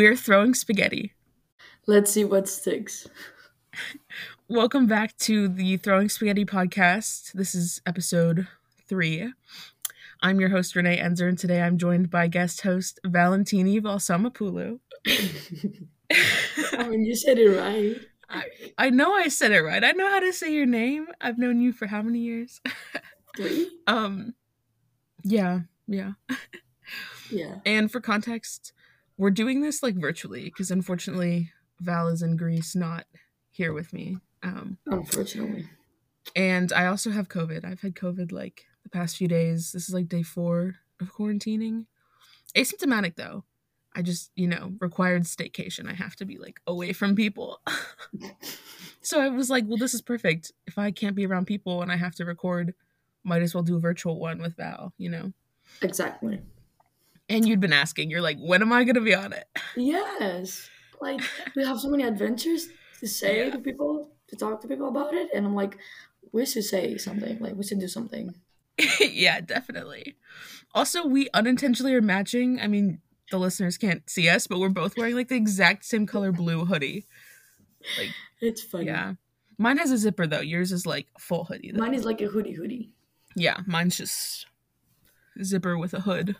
We're throwing spaghetti. Let's see what sticks. Welcome back to the Throwing Spaghetti podcast. This is episode three. I'm your host, Renee Enzor, and today I'm joined by guest host Valentini Valsamopoulou. I mean, you said it right. I, I know I said it right. I know how to say your name. I've known you for how many years? Three? um, yeah, yeah. Yeah. And for context, we're doing this like virtually because unfortunately Val is in Greece, not here with me. Um, Unfortunately. and I also have COVID. I've had COVID like the past few days. This is like day four of quarantining. Asymptomatic though. I just, you know, required staycation. I have to be like away from people. so I was like, well, this is perfect. If I can't be around people and I have to record, might as well do a virtual one with Val, you know? Exactly. And you'd been asking, you're like, when am I going to be on it? Yes. Like, we have so many adventures to say Yeah. to people, to talk to people about it. And I'm like, we should say something. Like, we should do something. yeah, definitely. Also, we unintentionally are matching. I mean, the listeners can't see us, but we're both wearing like the exact same color blue hoodie. Like, it's funny. Yeah. Mine has a zipper though. Yours is like full hoodie. Though. Mine is like a hoodie hoodie. yeah, mine's just zipper with a hood.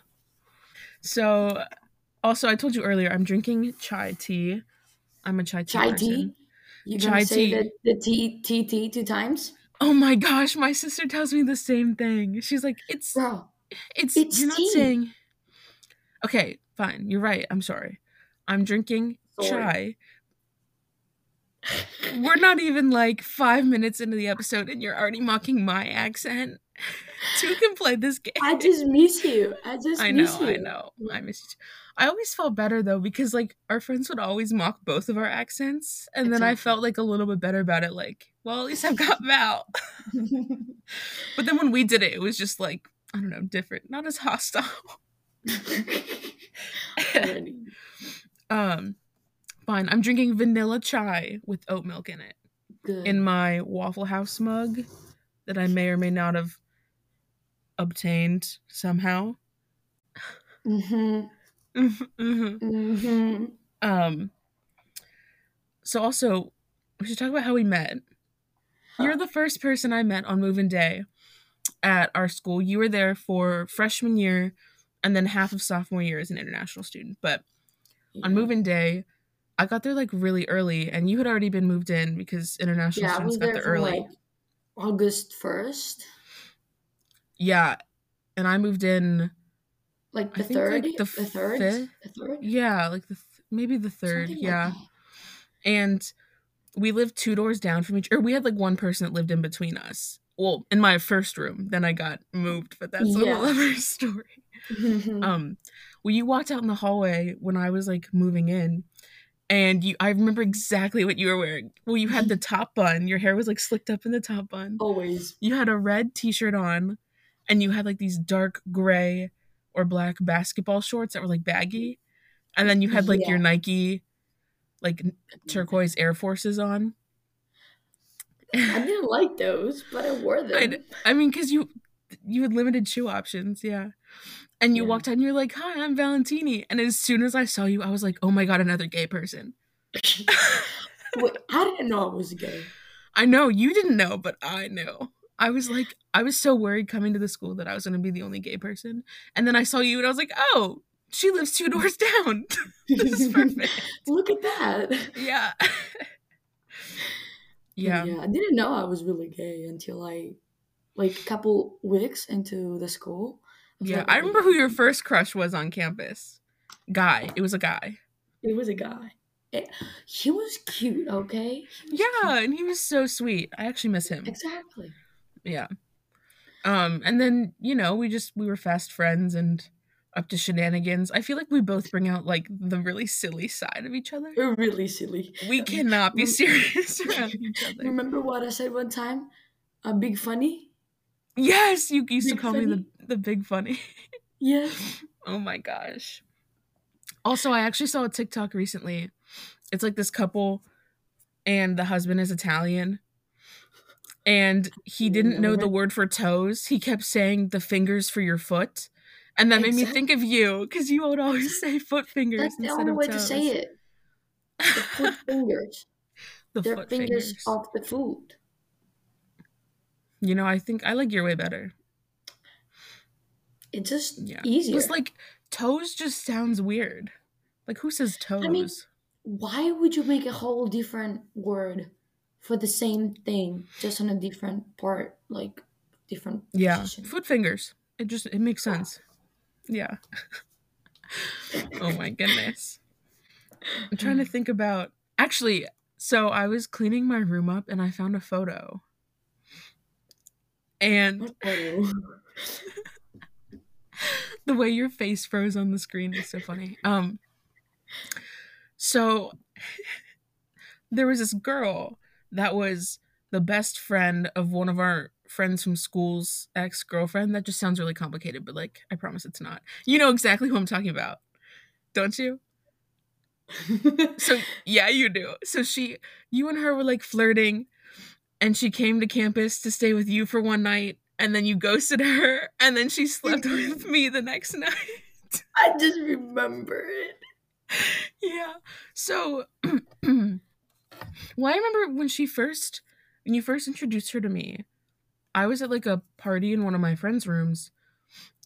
So, also, I told you earlier, I'm drinking chai tea. I'm a chai tea. Chai person. tea? You Chai say tea. the, the T, T, T two times? Oh my gosh, my sister tells me the same thing. She's like, "It's Bro, It's, It's you're not saying. Okay, fine. You're right. I'm sorry. I'm drinking Sorry. chai. We're not even like five minutes into the episode, and you're already mocking my accent. Two can play this game. I just miss you. I just I know. miss you. I know. I miss you. Too. I always felt better though because like our friends would always mock both of our accents, and then I felt like a little bit better about it. Like, well, at least I've got Val. But then when we did it, it was just like I don't know, different, not as hostile. Um, fine. I'm drinking vanilla chai with oat milk in it Good. in my Waffle House mug that I may or may not have obtained somehow. hmm Mhm. hmm um. So also, we should talk about how we met. You're the first person I met on moving day at our school. You were there for freshman year and then half of sophomore year as an international student. But on moving day, I got there like really early, and you had already been moved in because international Yeah, students got there there early. like August first, Yeah, and I moved in. like I the think, third, like, the the third, fifth? the third. Yeah, like the th- maybe the third. Something yeah, that. and we lived two doors down from each. Or we had like one person that lived in between us. Well, in my first room, then I got moved, but that's a whole other story. Um, well, you walked out in the hallway when I was like moving in, and you. I remember exactly what you were wearing. Well, you had the top bun. Your hair was like slicked up in the top bun. Always. you had a red t-shirt on and you had like these dark gray or black basketball shorts that were like baggy. And then you had like your nike like turquoise air forces on. I didn't like those, but I wore them. I mean because you you had limited shoe options yeah. And you Yeah. walked out and you're like hi i'm valentini. And as soon as i saw you i was like oh my god another gay person. Wait, I didn't know I was gay. i know you didn't know but i knew i was like i was so worried coming to the school that i was going to be the only gay person and then i saw you and i was like oh she lives two doors down this is perfect Look at that. yeah yeah yeah, I didn't know I was really gay until I, like, a couple weeks into the school. was yeah like, i "Oh, remember who your first crush was on campus guy it was a guy It was a guy. Eh, he was cute, okay? Was yeah cute. and he was so sweet i actually miss him Exactly. Yeah. Um and then you know we just we were fast friends and up to shenanigans. I feel like we both bring out like the really silly side of each other. We're really silly. we cannot be serious around each other. Remember what I said one time? A big funny? yes you used to Big call me the the big funny. Yeah. oh my gosh. Also i actually saw a tiktok recently. It's like this couple and the husband is italian and he didn't know the word for toes he kept saying the fingers for your foot And that made me think of you because you would always say foot fingers That's the instead only of way to say it. The foot fingers. The They're foot fingers, fingers. of the food. You know, I think I like your way better. It's just Yeah. easier. It's like toes just sounds weird. Like who says toes? mean, Why would you make a whole different word for the same thing, just on a different part, like different yeah. position? Foot fingers. It just it makes sense. Yeah. oh my goodness. I'm trying to think about actually, so I was cleaning my room up and I found a photo. And the way your face froze on the screen is so funny. Um so there was this girl that was the best friend of one of our friends from school's ex-girlfriend. That just sounds really complicated, but like I promise it's not. You know exactly who I'm talking about. Don't you? So yeah, you do. So she you and her were like flirting and she came to campus to stay with you for one night and then you ghosted her and then she slept with me the next night. I just remember it. yeah. So well, I remember when she first when you first introduced her to me, I was at like a party in one of my friends' rooms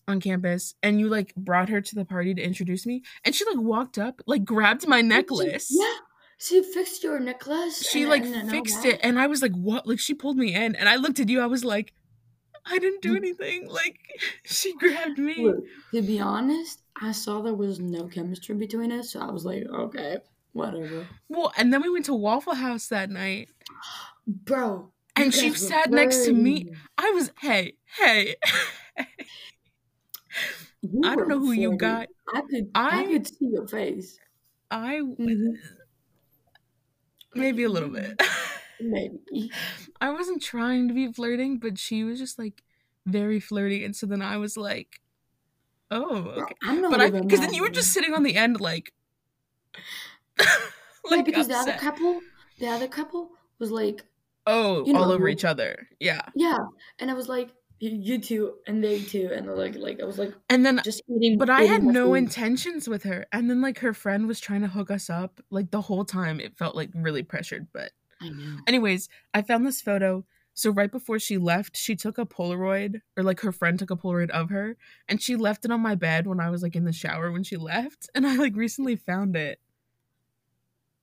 on campus and you like brought her to the party to introduce me and she like walked up, like grabbed my necklace. Yeah, she fixed your necklace. she and- like and- fixed it and i was like what like she pulled me in and i looked at you i was like i didn't do anything like she grabbed me Look, to be honest, I saw there was no chemistry between us, so I was like, okay, whatever. well and then we went to waffle house that night Bro. and she sat next to me i was hey hey i don't know who you got I could I, I- could see your face. i Mhm. maybe a little bit Maybe. i wasn't trying to be flirting but she was just like very flirty and so then i was like oh Bro, okay I'm not but i because then you were just sitting on the end like Yeah, like because the other couple, the other couple was like, Oh, you know, all over each other. Yeah. yeah, and I was like, you, two and they two, and like, like I was like, And then just eating. but I had no food. intentions with her. And then like her friend was trying to hook us up. Like the whole time it felt like really pressured. But I know. anyways, I found this photo. So right before she left, she took a Polaroid or like her friend took a Polaroid of her and she left it on my bed when I was like in the shower when she left. And I like recently found it.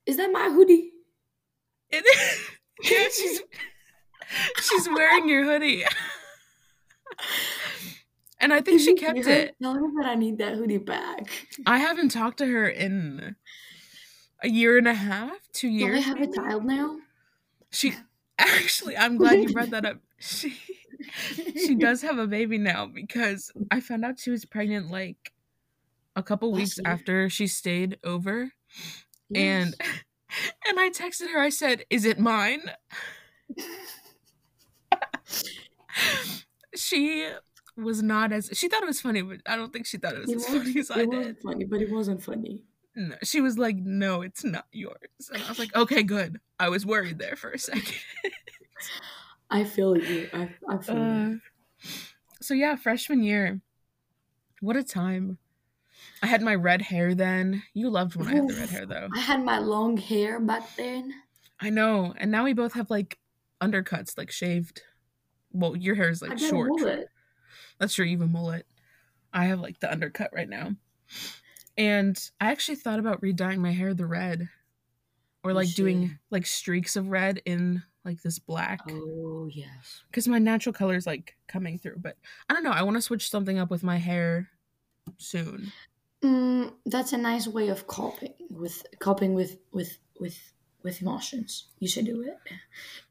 Is that my hoodie? It yeah, she's she's wearing your hoodie. and I think she kept it. Tell her that I need that hoodie back. I haven't talked to her in a year and a half, two Don't years. I have a child now? She actually, I'm glad you brought that up. She she does have a baby now because I found out she was pregnant like a couple Last weeks year? after she stayed over, and and I texted her. I said, "Is it mine?" she was not as she thought it was funny, but I don't think she thought it was It as was- funny as I it did. wasn't funny, but it wasn't funny. No, she was like, "No, it's not yours." And I was like, "Okay, good." I was worried there for a second. I feel you. I, I feel Uh, you. so yeah, freshman year. What a time. I had my red hair then. You loved when I had the red hair though. I had my long hair back then. I know. And now we both have like undercuts, like shaved. Well, your hair is like short. mullet. That's true, even mullet. I have like the undercut right now. And I actually thought about redying my hair the red. Or like doing like streaks of red in like this black. Oh yes. because my natural color is like coming through. But I don't know. I want to switch something up with my hair soon. Mm, that's a nice way of coping with coping with with with with emotions. You should do it.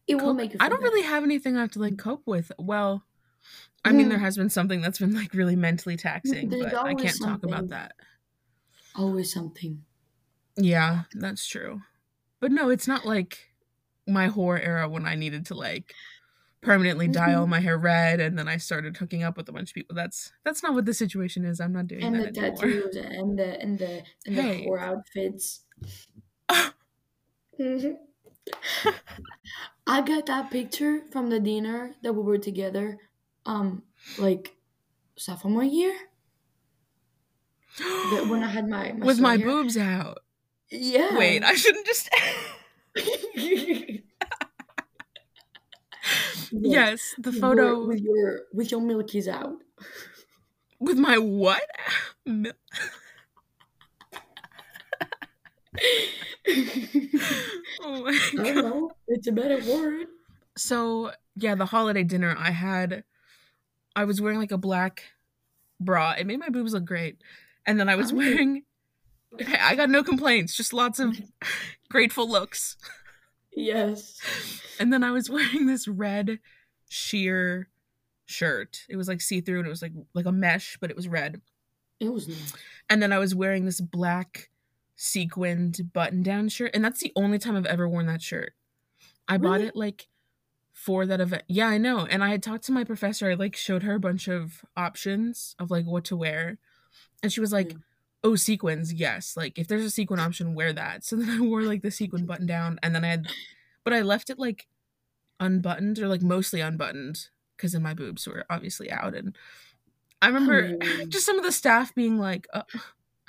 It will make you. I don't really have anything I have to like cope with. Well, I mean, there Mm. has been something that's been like really mentally taxing, There's but I can't talk about that. always something. Yeah, that's true. But no, it's not like my horror era when I needed to like permanently dye all Mhm. my hair red and then I started hooking up with a bunch of people. That's that's not what the situation is. I'm not doing And the that anymore. tattoos and the and the and the Hey. whore outfits. I got that picture from the dinner that we were together, um, like sophomore year. that when I had my, my with my hair. boobs out. Yeah. Wait, I shouldn't just. yes, the With your- photo with your with your milkies out. with my what? Mil- oh my I god. don't know. It's a better word. So yeah, the holiday dinner I had, I was wearing like a black bra. It made my boobs look great, and then I was wearing. Okay, I got no complaints, just lots of grateful looks. Yes. And then I was wearing this red sheer shirt. It was like see through, and it was like like a mesh, but it was red. It was nice. And then I was wearing this black sequined button down shirt, and that's the only time I've ever worn that shirt. I bought it like for that event. Yeah, I know. And I had talked to my professor. I like showed her a bunch of options of like what to wear, and she was like, Yeah. "Oh, sequins, yes. Like if there's a sequin option, wear that." So then I wore like the sequin button down, and then I had, but I left it like unbuttoned or like mostly unbuttoned because then my boobs were obviously out, and I remember mean- just some of the staff being like, uh,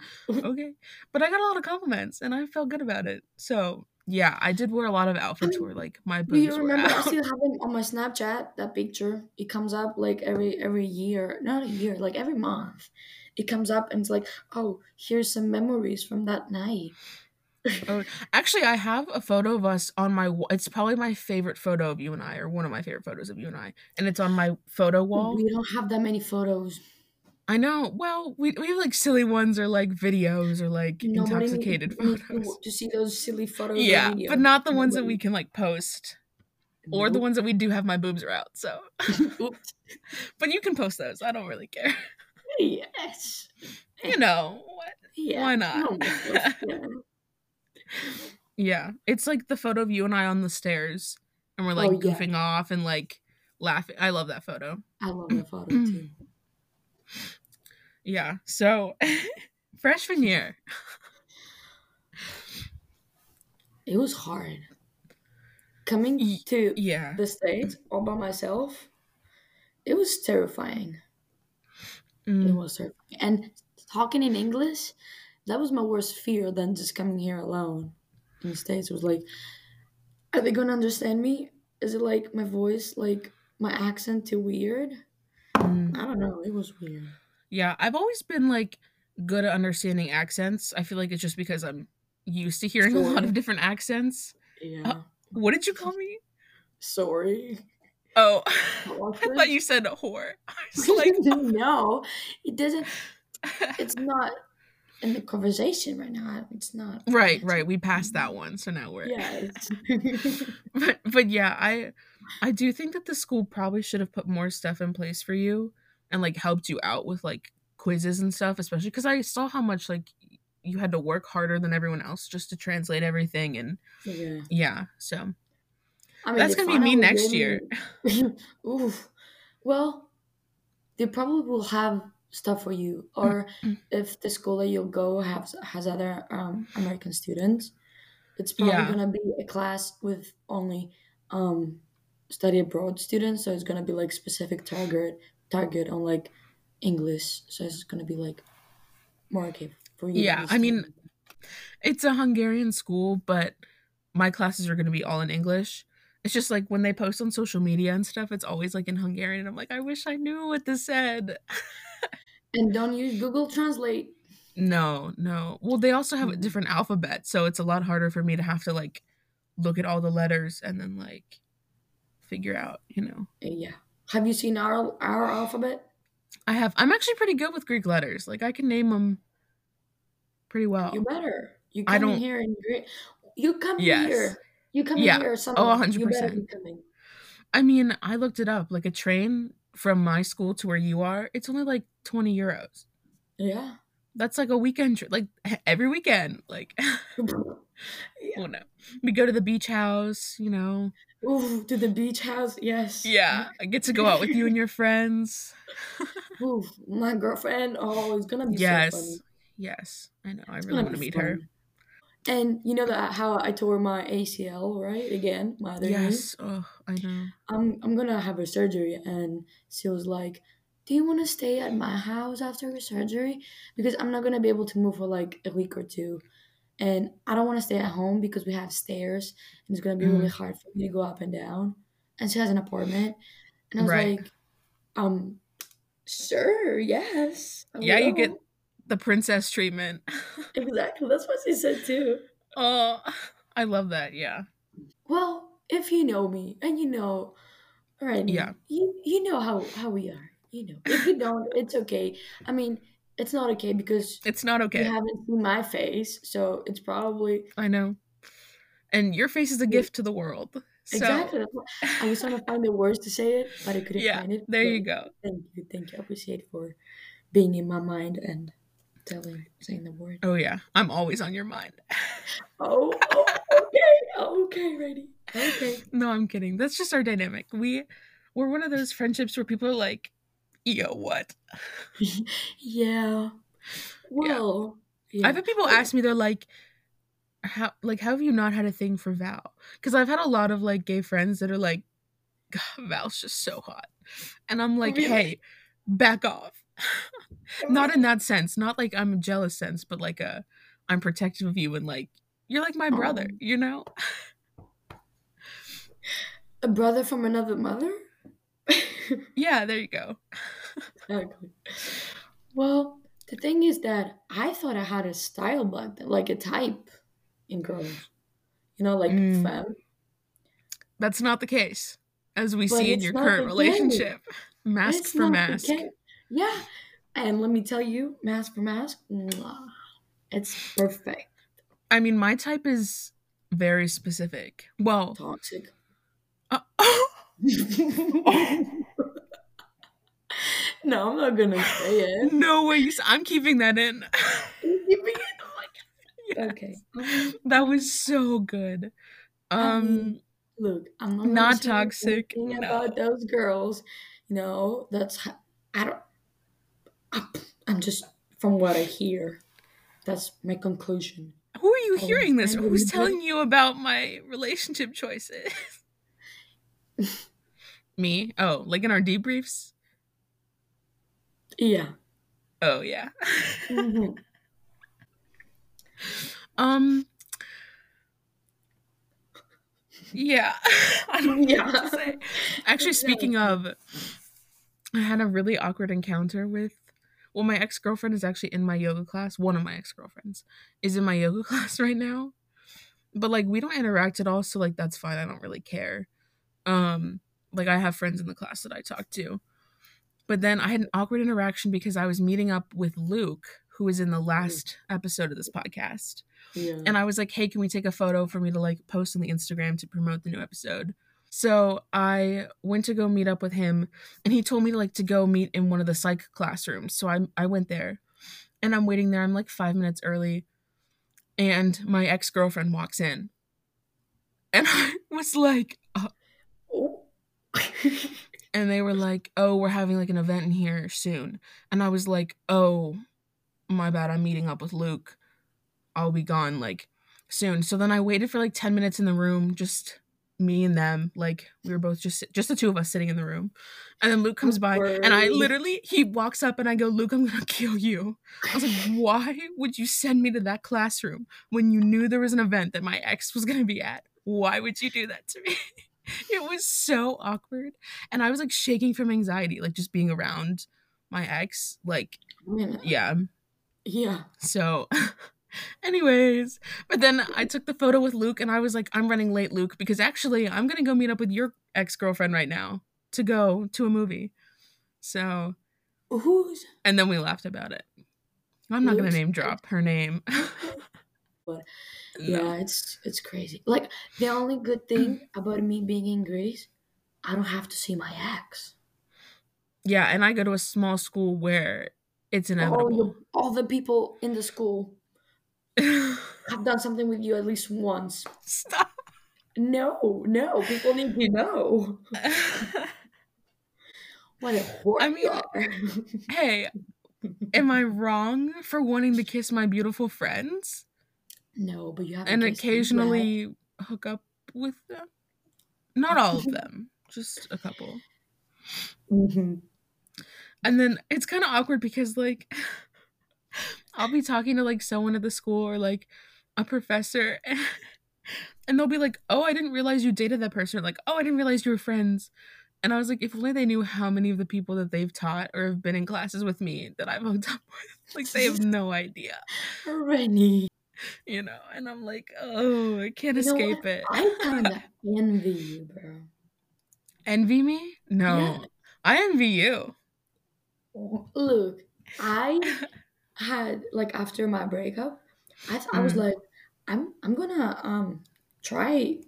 okay. But I got a lot of compliments and I felt good about it. So yeah, I did wear a lot of outfits where like my boobs. Do you remember? I still have it on my Snapchat. That picture. It comes up like every every year, not a year, like every month. It comes up and it's like, oh, here's some memories from that night. Oh, actually, I have a photo of us on my. It's probably my favorite photo of you and I, or one of my favorite photos of you and I, and it's on my photo wall. We don't have that many photos. I know. Well, we we have like silly ones or like videos or like Nobody intoxicated needs to- photos. to see those silly photos. Yeah, but not the ones that we can like post or the ones that we do have my boobs are out. So, but you can post those. I don't really care. Yes. You know? Yeah. Why not? Oh yeah. Yeah, it's like the photo of you and I on the stairs, and we're oh, like Oh, yeah. goofing off and like laughing. I love that photo. I love that photo too. Yeah. So, freshman year. It was hard. Coming to Yeah. the States all by myself, it was terrifying. It Mm, was terrifying. And talking in English, that was my worst fear than just coming here alone in the States. It was like, are they going to understand me? Is it like my voice, like my accent too weird? mm. I don't know. It was weird. Yeah, I've always been like good at understanding accents. I feel like it's just because I'm used to hearing a lot of different accents. Yeah. What did you call me? Sorry. Oh, I thought you said whore. Like, no, it doesn't. It's not in the conversation right now. It's not. right, right. We passed that one, so now we're Yeah. But but yeah, I I do think that the school probably should have put more stuff in place for you and like helped you out with like quizzes and stuff, especially because I saw how much like you had to work harder than everyone else just to translate everything and yeah. yeah, so I mean, that's gonna be me next year. Well, they probably will have stuff for you, or if the school that you'll go has has other um, American students, it's probably Yeah. gonna be a class with only um, study abroad students. So it's gonna be like specific target target on like English. So it's gonna be like more okay for you. Yeah, I mean. It's a Hungarian school, but my classes are gonna be all in English. It's just like when they post on social media and stuff, it's always like in Hungarian. And I'm like, I wish I knew what this said. and don't use Google Translate. No, no. Well, they also have a Mhm. different alphabet, so it's a lot harder for me to have to like look at all the letters and then like figure out, you know. Uh, Yeah. Have you seen our our alphabet? I have I'm actually pretty good with Greek letters. Like I can name them pretty well. You better. You I come in don't- here and greet. You come Yes. here. You come Yeah. here. Some Oh, you 100%. I mean, I looked it up. Like a train from my school to where you are, it's only like 20 euros. Yeah. That's like a weekend trip, like every weekend. Like, yeah. well, no, we go to the beach house, you know. Ooh, to the beach house. Yes. Yeah, I get to go out with you and your friends. Ooh, my girlfriend. Oh, it's gonna be so yes, funny. yes, I know. I really want to meet her. And you know that how I tore my ACL, right? Again, my other knee. Yes. Oh, I know. I'm I'm gonna have a surgery, and she was like, do you want to stay at my house after your surgery? Because I'm not gonna be able to move for like a week or two, and I don't want to stay at home because we have stairs, and it's gonna be really Mm, hard for me to go up and down. And she has an apartment, and I was right. like, um, sure, yes, I Yeah, you get will. The princess treatment. Exactly, that's what she said too. oh, I love that. Yeah. Well, if you know me and you know right? Yeah. you you know how how we are. You know, if you don't, it's okay. I mean, it's not okay because It's not okay. you haven't seen my face, so it's probably I know. And your face is a gift to the world. So, exactly. I was trying to find the words to say it, but I couldn't yeah, find it. there you go. thank you, thank you. I appreciate for being in my mind and telling, saying the word. Oh, yeah. I'm always on your mind. Oh, oh okay, okay, ready. Okay. no, I'm kidding. That's just our dynamic. We we're one of those friendships where people are like, "Yo, what?" yeah. Well, yeah. I've had people ask me, they're like, "How like how have you not had a thing for Val?" Because I've had a lot of like gay friends that are like, "God, "Val's just so hot," and I'm like, Really? "Hey, back off." not in that sense, not like I'm a jealous sense, but like a I'm protective of you and like you're like my brother, Oh. you know? a brother from another mother? Yeah, there you go. exactly. Well, the thing is that I thought I had a style back then, like a type in girls. You know, like Mm. femme. That's not the case, as we But see in your current relationship. Mask It's for mask. Yeah. And let me tell you, mask for mask, mwah, it's perfect. I mean, my type is very specific. Well, Toxic. uh, no, I'm not gonna say it. no way. I'm keeping that in. Keeping it? Oh my. God. Okay. That was so good. I Um, mean, Look, I'm not, Not toxic, no. about those girls. You know, that's I don't. I'm just from what I hear. That's my conclusion. who are you Oh, hearing this? Who's telling you about my relationship choices? Me? Oh, like in our debriefs? Yeah. Oh yeah. Mhm. um. Yeah. I don't know what Yeah. to say. Actually, speaking of, I had a really awkward encounter with. Well, my ex girlfriend is actually in my yoga class. One of my ex girlfriends is in my yoga class right now, but like we don't interact at all, so like that's fine. I don't really care. Um, like I have friends in the class that I talk to, but then I had an awkward interaction because I was meeting up with Luke, who was in the last episode of this podcast. yeah. And I was like, hey, can we take a photo for me to like post on the Instagram to promote the new episode? So I went to go meet up with him and he told me to like to go meet in one of the psych classrooms. So I I went there and I'm waiting there. I'm like five minutes early. And my ex-girlfriend walks in. And I was like, uh, Oh. and they were like, "Oh, we're having like an event in here soon." And I was like, "Oh, my bad. I'm meeting up with Luke. I'll be gone like soon." So then I waited for like 10 minutes in the room, just me and them. Like we were both just just the two of us sitting in the room. And then Luke comes oh, by and I literally he walks up and I go, "Luke, I'm to kill you." I was like, "Why would you send me to that classroom when you knew there was an event that my ex was to be at? Why would you do that to me?" it was so awkward and i was like shaking from anxiety like just being around my ex like yeah yeah. so anyways but then i took the photo with luke and i was like i'm running late luke because actually i'm gonna go meet up with your ex-girlfriend right now to go to a movie so Who's and then we laughed about it i'm not gonna name drop her name But- No. Yeah, it's it's crazy. Like the only good thing about me being in Greece, I don't have to see my ex. yeah and i go to a small school where it's All inevitable the, all the people in the school have done something with you at least once. stop No, no, people need to know. What a whore I mean, hey am I wrong for wanting to kiss my beautiful friends no, but you have to. and occasionally hook up with them? Not all of them, just a couple. hmm And then it's kind of awkward because like I'll be talking to like someone at the school or like a professor and they'll be like, "Oh, I didn't realize you dated that person." Or like, "Oh, I didn't realize you were friends." And I was like, if only they knew how many of the people that they've taught or have been in classes with me that I've hooked up with. Like they have no idea. Rennie. You know, and I'm like, oh, I can't You escape it. I kind of envy you, bro. Envy me? No. Yeah. I envy you. Look, I had like after my breakup, I th- I was Mm. like, I'm I'm gonna um try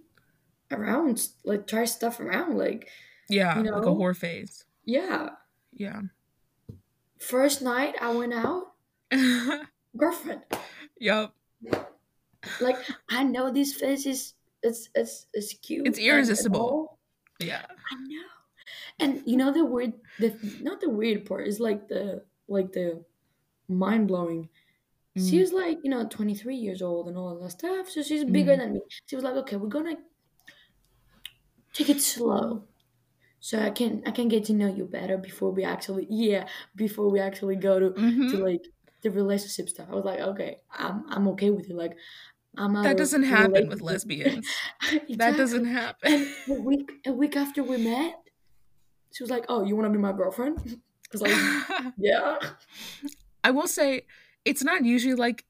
around like try stuff around like Yeah, You like a know? whore phase. yeah. Yeah. First night I went out, girlfriend. yup. Like I know this face is it's it's it's cute. It's and- and irresistible. all. Yeah. I know. And you know the weird the not the weird part is like the like the mind blowing. She Mm. was like, you know, 23 years old and all of that stuff. So she's bigger Mhm. than me. She was like, okay, we're gonna take it slow. So I can I can get to know you better before we actually yeah, before we actually go to, Mhm. to like the relationship stuff. I was like, okay, I'm I'm okay with it. Like That doesn't happen with lesbians. That doesn't happen. And a week a week after we met, she was like, "Oh, you want to be my girlfriend?" I was like, "Yeah." I will say it's not usually like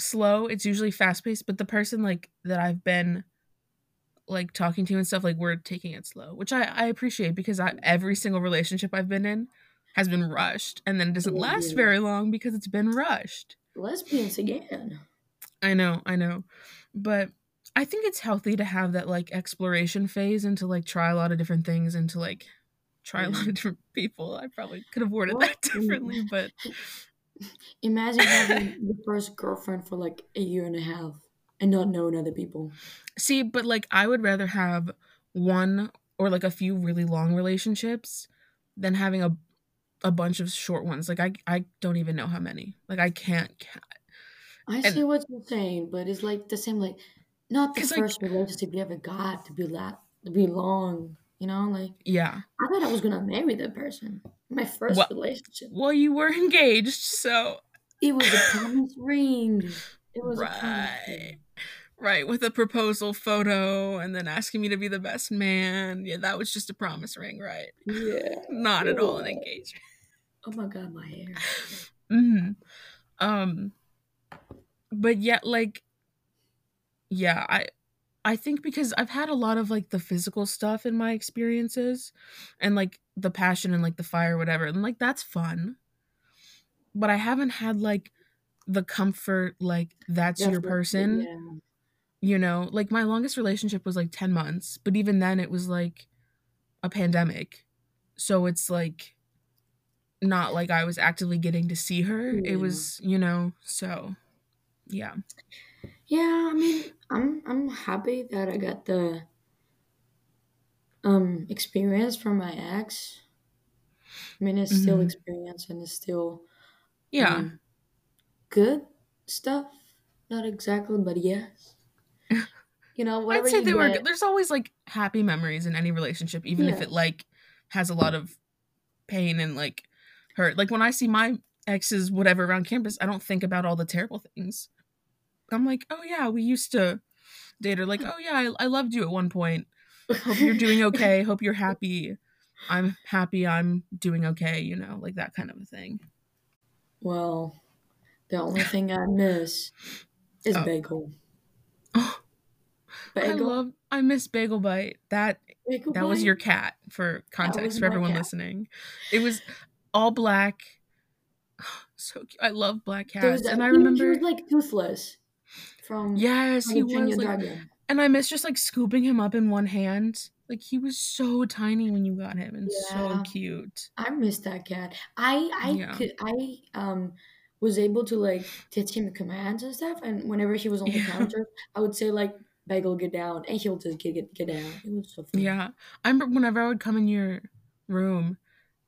slow. It's usually fast paced, but the person like that I've been like talking to and stuff like we're taking it slow, which I I appreciate because I every single relationship I've been in has been rushed and then it doesn't Oh, last very long because it's been rushed. Lesbians again. I know, I know. But I think it's healthy to have that like exploration phase and to like try a lot of different things and to like try a lot mm-hmm. of different people. I probably could have worded Well, that differently, mm-hmm. but Imagine having the first girlfriend for like a year and a half and not knowing other people. see, but like I would rather have one or like a few really long relationships than having a a bunch of short ones. Like I I don't even know how many. Like I can't count. I And- see what you're saying, but it's like the same, like not the 'Cause, like- first relationship you ever got to be that to be long. You know, like Yeah. I thought I was gonna marry that person. My first Well- relationship. Well, you were engaged, so It was a promise ring. It was right. Right, with a proposal photo and then asking me to be the best man. Yeah, that was just a promise ring, right? Yeah. Not at all an engagement. Oh my god, my hair. hmm Um but yet like yeah, I I think because I've had a lot of like the physical stuff in my experiences and like the passion and like the fire whatever and like that's fun. But I haven't had like the comfort like that's your person. Yeah. you know like my longest relationship was like 10 months but even then it was like a pandemic so it's like not like i was actively getting to see her Yeah. it was you know so yeah Yeah, I mean, I'm I'm happy that I got the um experience from my ex. I mean, it's still Mhm. experience and it's still yeah um, good stuff. Not exactly, but yes. You know, i'd say you they were get- good. there's always like happy memories in any relationship even if Yeah. it like has a lot of pain and like hurt like when i see my exes whatever around campus i don't think about all the terrible things i'm like oh yeah we used to date or like oh yeah I, I loved you at one point hope you're doing okay hope you're happy i'm happy i'm doing okay you know like that kind of a thing Well, the only thing I miss is Oh. bagel. oh i love i miss bagel bite that bagel that was your cat for context for everyone cat. listening it was all black so cute. i love black cats and i remember was like toothless. From yes from he was like, Dragon. and i miss just like scooping him up in one hand like he was so tiny when you got him and so cute I miss that cat. I I Yeah. could I um was able to like teach him commands and stuff. And whenever he was on the Yeah. counter, I would say like Bagel, get down, and he'll just get get, get down. It was so fun. Yeah. I remember whenever I would come in your room,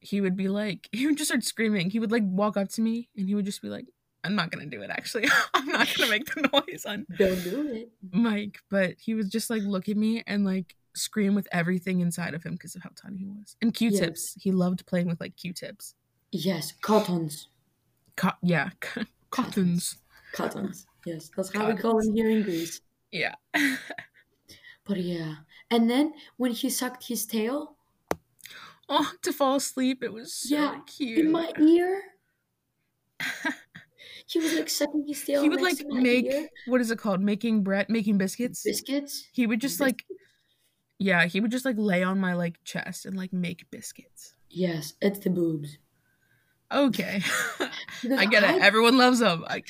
he would be like, he would just start screaming. He would like walk up to me and he would just be like, I'm not to do it actually. I'm not to make the noise on Don't do it. Mike, But he was just like look at me and like scream with everything inside of him because of how tiny he was. And Q-tips. He loved playing with like Q-tips. Yes, cottons. Co- yeah, cottons. Cottons. Yes, that's how we call them here in Greece. Yeah. But yeah, and then when he sucked his tail, oh, to fall asleep, it was so Yeah, cute. in my ear, he was like sucking his tail. he would like make ear. what is it called? Making bread, making biscuits. biscuits. He would just like, yeah, he would just like lay on my like chest and like make biscuits. Yes, it's the boobs. Okay, I get it. Everyone loves them. I,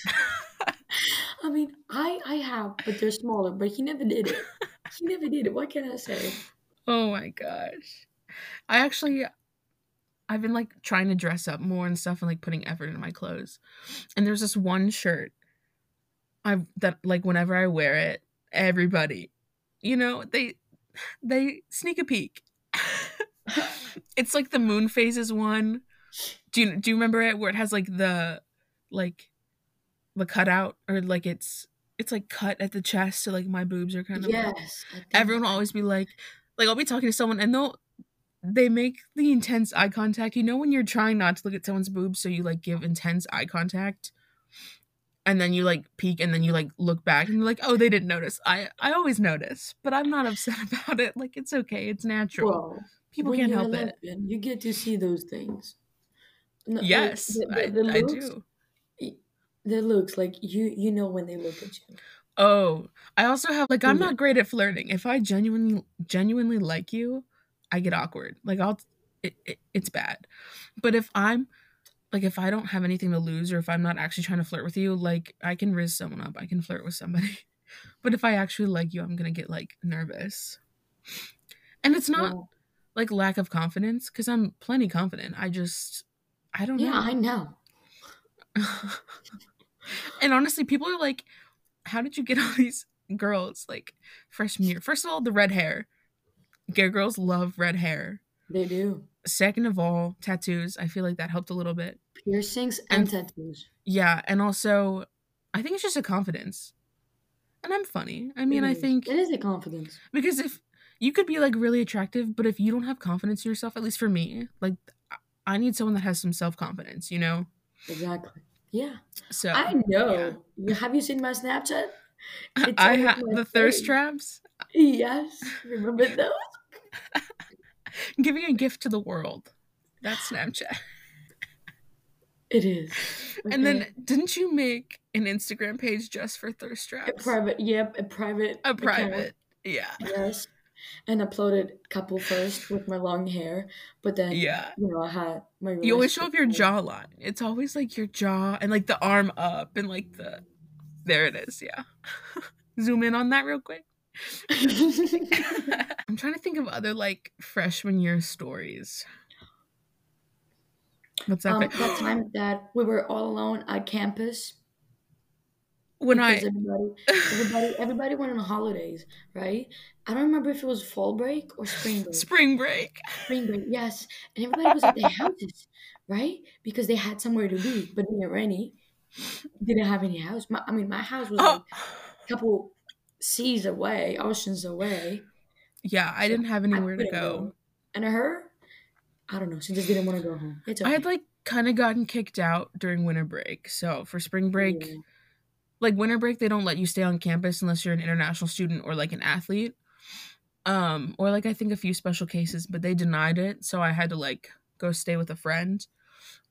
I mean, I I have, but they're smaller. But he never did it. He never did it. What can I say? oh my gosh, I actually, I've been like trying to dress up more and stuff and like putting effort into my clothes. And there's this one shirt, I that like whenever I wear it, everybody, you know, they they sneak a peek. it's like the moon phases one. Do you do you remember it where it has like the like the cutout or like it's it's like cut at the chest so like my boobs are kind of Yes. Everyone will always be like like I'll be talking to someone and they'll they make the intense eye contact. You know when you're trying not to look at someone's boobs so you like give intense eye contact and then you like peek and then you like look back and you're like, "Oh, they didn't notice." I I always notice, but I'm not upset about it. Like it's okay. It's natural. Well, People can't help a it. You get to see those things. No, like, Yes, the- the- I, the I do. The looks like you you know when they look at you. Oh, I also have like I'm not great at flirting. If I genuinely genuinely like you, I get awkward. Like I'll it, it, it's bad. But if I'm like if I don't have anything to lose or if I'm not actually trying to flirt with you, like I can riz someone up. I can flirt with somebody. But if I actually like you, I'm going to get like nervous. And it's not Well, like lack of confidence cuz I'm plenty confident. I just I don't yeah, know. Yeah, I know. and honestly, people are like, how did you get all these girls like freshman year? First of all, the red hair. Gay girls love red hair. They do Second of all, tattoos. I feel like that helped a little bit. piercings and, And- tattoos. Yeah, and also, I think it's just a confidence. And I'm funny. I mean, I think it is a confidence. because if you could be like really attractive, but if you don't have confidence in yourself, at least for me, like I- need someone that has some self confidence, you know. Exactly. Yeah, So I know. You have you seen my Snapchat? It's I have the thirst traps. Yes, remember those? giving a gift to the world. That's Snapchat. It is. And then didn't you make an Instagram page just for thirst a traps? private. Yep, a private. A account. private. Yeah. Yes, and uploaded couple first with my long hair, but then Yeah. you know I had my. You always show off your jawline. It's always like your jaw and like the arm up and like the there it is, yeah. Zoom in on that real quick. I'm trying to think of other like freshman year stories. What's that? um, that time that we were all alone at campus when I everybody, everybody, everybody went on holidays, right? I don't remember if it was fall break or spring break. spring break. spring break, yes, and everybody was at their houses, right? Because they had somewhere to be. But me and Rennie didn't have any house. My, I mean, my house was like Oh, a couple seas away, oceans away. yeah, I So didn't have anywhere to go. And her, I don't know. She just didn't want to go home. Okay. I had like kind of gotten kicked out during winter break. So for spring break, Yeah. like winter break, they don't let you stay on campus unless you're an international student or like an athlete. Um, or like I think a few special cases, but they denied it. So I had to like go stay with a friend.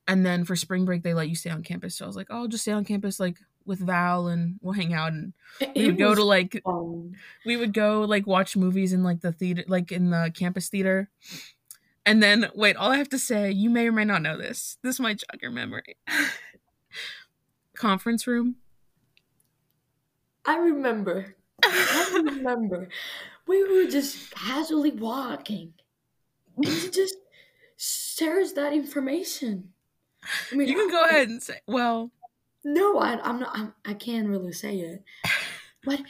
And then for spring break, they let you stay on campus. So I was like, oh, I'll just stay on campus like with Val and we'll hang out and we would go to like fun. we would go like watch movies in like the theater like in the campus theater and then wait all i have to say you may or may not know this this might jog your memory conference room I remember. I remember. We were just casually walking. And just shares that information. I mean, you can go ahead and say well No, I, I'm not. I'm, I can't really say it, but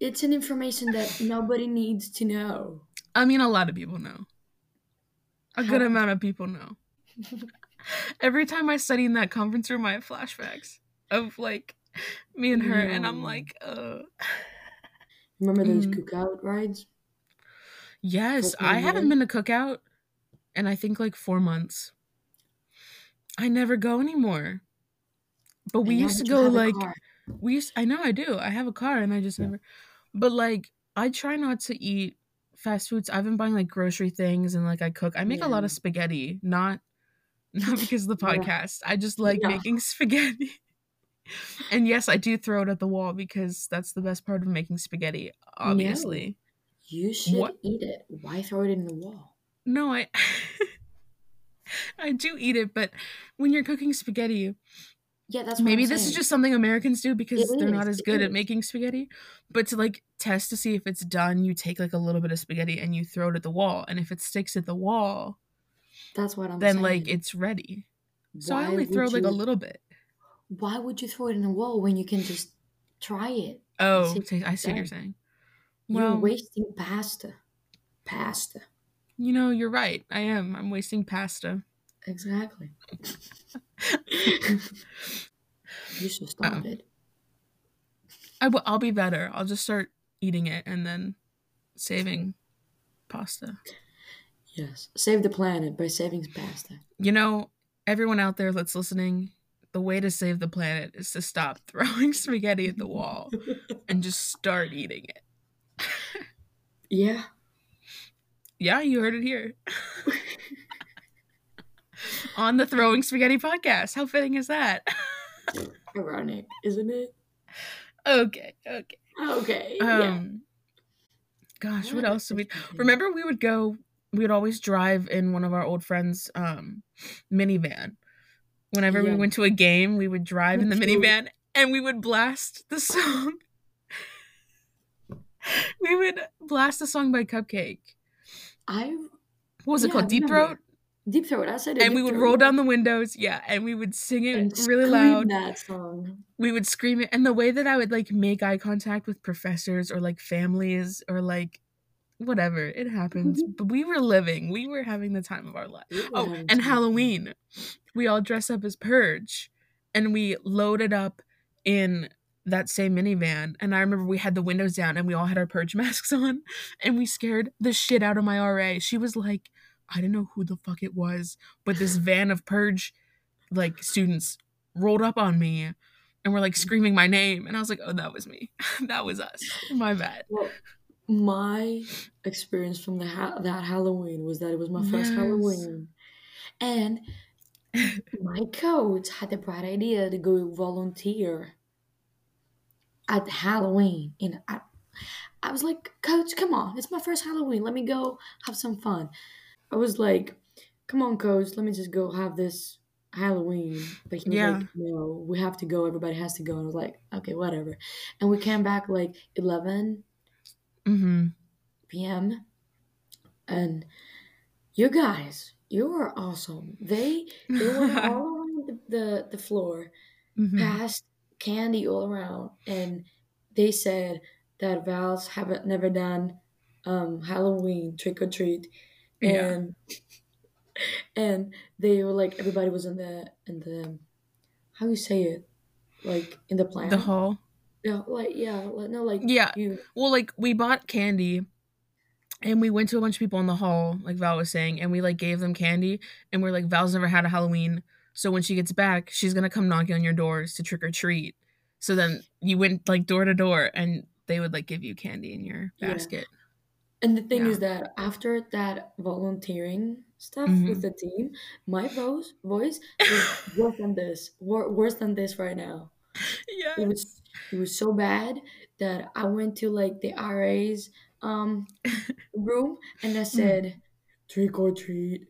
it's an information that nobody needs to know. i mean a lot of people know a good How- amount of people know every time i study in that conference room i have flashbacks of like me and her and i'm like uh Remember those Mhm. cookout rides? Yes, I haven't been to cookout in I think like four months. I never go anymore. But we used to go like we used I know I do. I have a car and I just never but like I try not to eat fast foods. I've been buying like grocery things and like I cook. I make a lot of spaghetti, not not because of the Yeah. podcast. I just like Yeah. making spaghetti. and yes, I do throw it at the wall because that's the best part of making spaghetti, obviously. you should What? eat it. Why throw it in the wall? No, I I do eat it, but when you're cooking spaghetti, Yeah, that's what maybe this is just something Americans do because It they're not as good at making spaghetti. But to like test to see if it's done, you take like a little bit of spaghetti and you throw it at the wall. And if it sticks at the wall, That's what I'm then saying. like it's ready. So I only throw would like a little bit. Why would you throw it in the wall when you can just try it? Oh, see I see what you're saying. You're wasting pasta. Pasta. you know, you're right. I am. I'm wasting pasta. Exactly. you should stop Um, it. I will. I'll be better. I'll just start eating it and then saving pasta. Yes. Save the planet by saving pasta. You know, everyone out there that's listening, the way to save the planet is to stop throwing spaghetti at the wall and just start eating it. Yeah. Yeah, you heard it here. On the Throwing Spaghetti podcast. How fitting is that? Ironic, isn't it? okay, okay. Okay. yeah. Um gosh, what What else did we remember we would go we would always drive in one of our old friends um minivan whenever we went to a game we would drive in the minivan and we would blast the song we would blast the song by CupcakKe I what was it called deep throat deep throat. I said it. and we would roll down the windows yeah and we would sing it and really loud that song. we would scream it and the way that i would like make eye contact with professors or like families or like whatever it happens mm-hmm. but we were living we were having the time of our oh, life We oh and halloween we all dress up as purge and we loaded up in that same minivan and i remember we had the windows down and we all had our purge masks on and we scared the shit out of my ra she was like i didn't know who the fuck it was but this van of purge like students rolled up on me and were like screaming my name and i was like oh that was me that was us my bad Well, my experience from the ha- that Halloween was that it was my first Yes. Halloween, and my coach had the bright idea to go volunteer at Halloween. And I, I was like, Coach, come on, it's my first Halloween. Let me go have some fun. I was like, Come on, Coach, let me just go have this Halloween. But he was Yeah. like, No, we have to go. Everybody has to go. And I was like, Okay, whatever. And we came back like 11 mm-hmm p.m. And you guys, you were awesome. They they were all around the, the, the floor, Mhm. passed candy all around, and they said that Val's haven't never done um, Halloween trick or treat, Yeah. and and they were like everybody was in the in the how you say it like in the plan the hall yeah like yeah like, no like Yeah. you Well, like we bought candy and we went to a bunch of people in the hall, like Val was saying, and we like gave them candy and we're like, Val's never had a Halloween. So when she gets back, she's gonna come knocking on your doors to trick or treat. So then you went like door to door and they would like give you candy in your Yeah. And the thing Yeah. is that after that volunteering stuff Mhm. with the team, my voice voice is worse than this, wor- worse than this right now. Yeah. It was it was so bad that I went to like the RA's um room and I said trick or treat,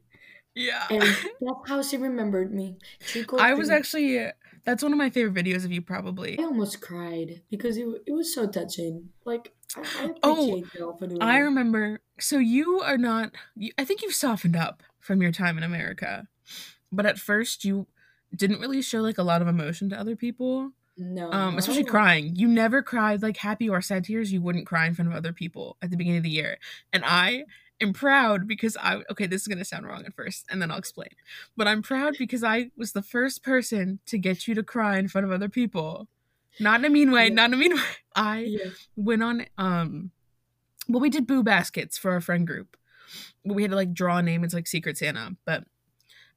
Yeah. and that's how she remembered me. Trick or I was actually that's one of my favorite videos of you probably. I almost cried because it, it was so touching. Like I, Oh, appreciate y'all for doing I remember. So you are not. You, I think you've softened up from your time in America, but at first you didn't really show like a lot of emotion to other people. No, Um, especially crying. You never cried like happy or sad tears. You wouldn't cry in front of other people at the beginning of the year, and I am proud because I. Okay, this is gonna sound wrong at first, and then I'll explain. But I'm proud because I was the first person to get you to cry in front of other people. Not in a mean way. Yeah. Not in a mean way. I Yeah. went on um well, we did boo baskets for our friend group. But we had to like draw a name. It's like Secret Santa. But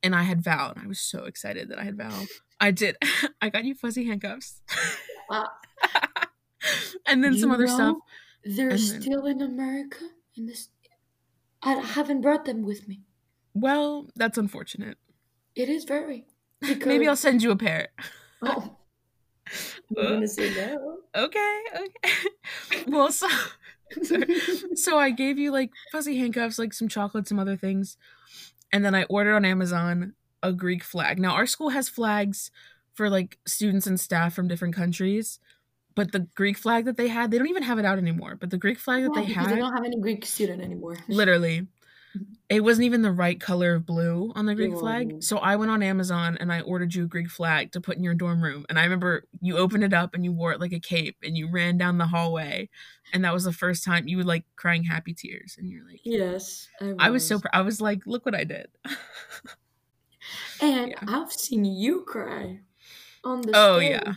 and I had Val, and I was so excited that I had Val. I did. I got you fuzzy handcuffs. Wow. and then some other stuff. They're and then- still in America. In this, I haven't brought them with me. Well, that's unfortunate. It is very. Because, Maybe I'll send you a pair. Oh, you're gonna say no. Okay, okay. well, so so I gave you like fuzzy handcuffs, like some chocolate, some other things, and then I ordered on Amazon a Greek flag. Now our school has flags for like students and staff from different countries, but the Greek flag that they had, they don't even have it out anymore. But the Greek flag that Why? they had, they don't have any Greek student anymore. literally it wasn't even the right color of blue on the greek Ew. flag so i went on amazon and i ordered you a greek flag to put in your dorm room and i remember you opened it up and you wore it like a cape and you ran down the hallway and that was the first time you were like crying happy tears and you're like Yes, i was so pr- i was like look what i did And Yeah. I've seen you cry on the. oh stage. yeah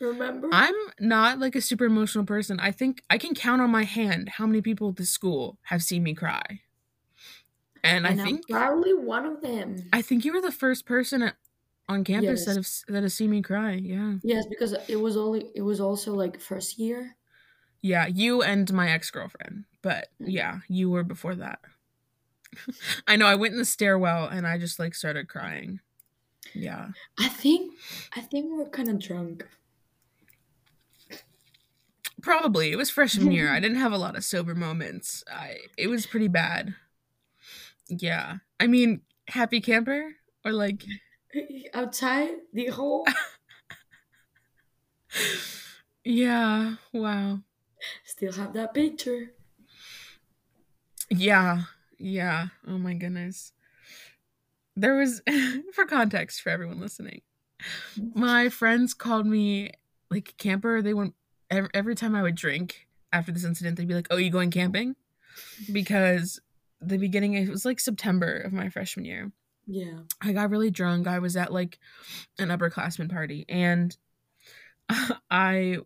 Remember? i'm not like a super emotional person i think i can count on my hand how many people at the school have seen me cry and, and i I'm think probably one of them. i think you were the first person at, on campus that have that has seen me cry yeah Yes, because it was only it was also like first year. Yeah, you and my ex girlfriend. But Mm. yeah, you were before that. I know. I went in the stairwell and I just like started crying. Yeah. I think I think we we're kind of drunk. Probably. It was freshman year. I didn't have a lot of sober moments. I it was pretty bad. Yeah. I mean, happy camper or like Outside the whole Yeah. Wow. still have that picture. Yeah. Yeah. Oh my goodness. There was for context for everyone listening. my friends called me like camper. They went every, every time I would drink after this incident, they'd be like, "Oh, you going camping?" Because the beginning, it was like September of my freshman year. Yeah. I got really drunk. I was at like an upperclassman party, and I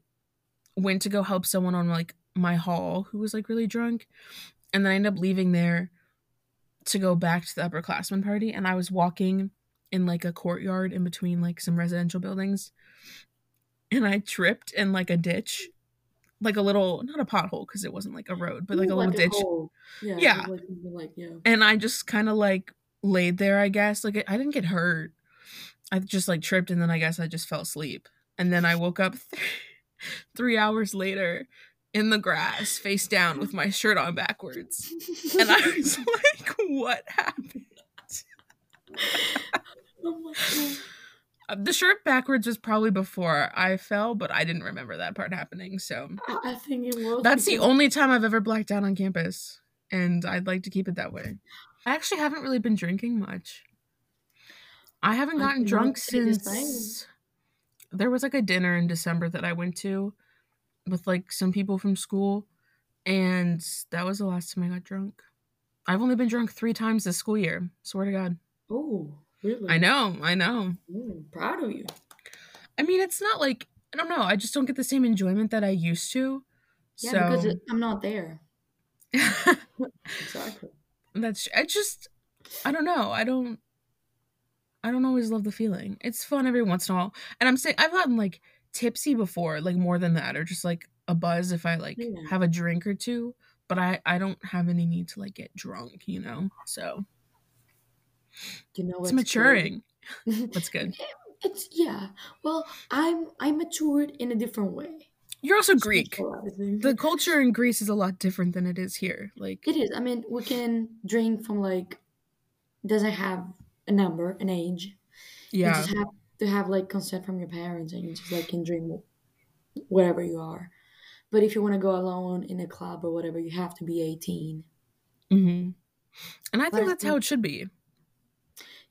went to go help someone on like my hall who was like really drunk, and then I ended up leaving there to go back to the upperclassman party, and I was walking in like a courtyard in between like some residential buildings, and I tripped in like a ditch, like a little not a pothole because it wasn't like a road, but like Ooh, a little ditch, hole. Yeah. Yeah. Like, like yeah. and I just kind of like laid there. I guess like I didn't get hurt. I just like tripped, and then I guess I just fell asleep, and then I woke up th- three hours later in the grass, face down, with my shirt on backwards, and I was like, "What happened?" oh my god. The shirt backwards was probably before I fell, but I didn't remember that part happening. So I, I think it was. that's the only time I've ever blacked out on campus, and I'd like to keep it that way. I actually haven't really been drinking much. I haven't gotten cannot drunk since there was like a dinner in December that I went to with like some people from school, and that was the last time I got drunk. I've only been drunk three times this school year. Swear to God. Oh, really? I know, I know. Mm, proud of you. I mean, it's not like I don't know. I just don't get the same enjoyment that I used to. Yeah, so because it, I'm not there. Exactly. that's I just I don't know. I don't I don't always love the feeling. It's fun every once in a while. And I'm saying I've gotten like tipsy before, like more than that, or just like a buzz if I like Yeah. have a drink or two. But I I don't have any need to like get drunk, you know. So You know it's what's maturing. good? That's good. It's yeah. Well, I'm I matured in a different way. You're also Greek. A lot of things. The culture in Greece is a lot different than it is here. Like It is. I mean, we can drink from like doesn't have a number, an age. Yeah. You just have to have like consent from your parents, and you just like can drink wh- whatever you are. But if you want to go alone in a club or whatever, you have to be eighteen. hmm And I But I think that's how it should be.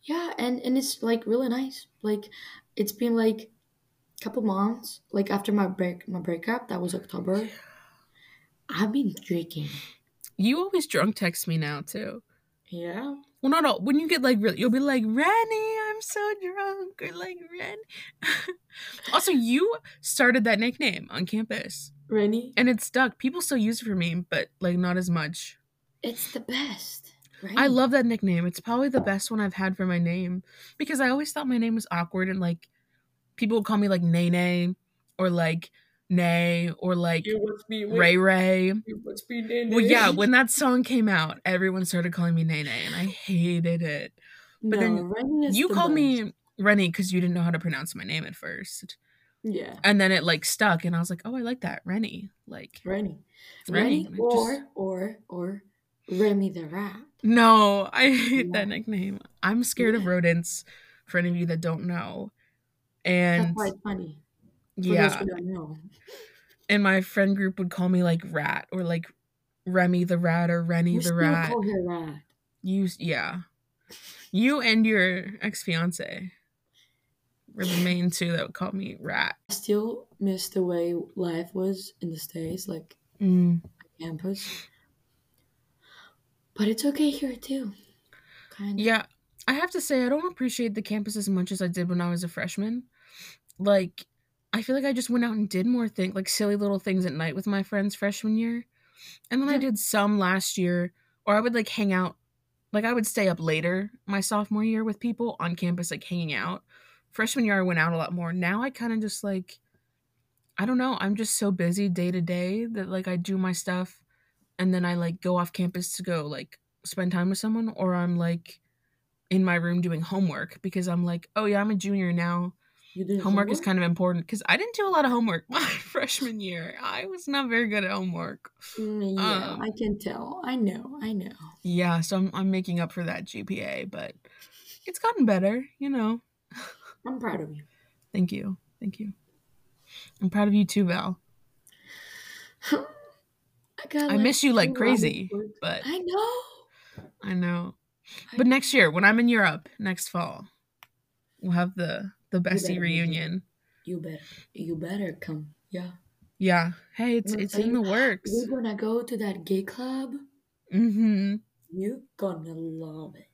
Yeah, and and it's like really nice. Like it's been like a couple months. Like after my break, my breakup, that was October. I've been drinking. You always drunk text me now too. Yeah. Well, no, no. When you get like really, you'll be like, Rennie, I'm so drunk, or like Ren. also, you started that nickname on campus, Rennie. and it stuck. People still use it for me, but like not as much. It's the best. Rennie. I love that nickname. It's probably the best one I've had for my name because I always thought my name was awkward and like people would call me like Nene or like Nay or like You must be Ray Ray. You must be Nene. Well, yeah, when that song came out, everyone started calling me Nene, and I hated it. no, then Rennie you the called me Rennie because you didn't know how to pronounce my name at first, Yeah. and then it like stuck, and I was like, oh, I like that Rennie. Like, Rennie. Rennie, Rennie, or just- or or Remy the rat. No, I hate Yeah. that nickname. I'm scared of rodents. For any of you that don't know, and why it's funny. For those yeah, who don't know. and my friend group would call me like Rat or like Remy the Rat or Rennie You the Rat. call her rat. You, yeah. You and your ex fiance were the main two that would call me rat. I still miss the way life was in the States, like Mm. campus. But it's okay here too. Kind of. Yeah, I have to say, I don't appreciate the campus as much as I did when I was a freshman. Like, I feel like I just went out and did more things, like silly little things at night with my friends freshman year. And then I did some last year, or I would like hang out, like, I would stay up later my sophomore year with people on campus, like hanging out. Freshman year, I went out a lot more. Now I kind of just like, I don't know, I'm just so busy day to day that like I do my stuff and then I like go off campus to go like spend time with someone, or I'm like, in my room doing homework because I'm like, oh yeah, I'm a junior now. Did Homework is kind of important because I didn't do a lot of homework my freshman year. I was not very good at homework. Mm, yeah, um, I can tell. I know. I know. Yeah, so I'm, I'm making up for that GPA, but it's gotten better, you know. I'm proud of you. Thank you. Thank you. I'm proud of you too, Val. I got. I miss you like crazy, but I know. I know. But next year, when I'm in Europe next fall, we'll have the the better Bessie be reunion. You better. You better come. Yeah. Yeah. Hey, it's it's in the works. We're gonna go to that gay club. Mm-hmm. You're gonna love it.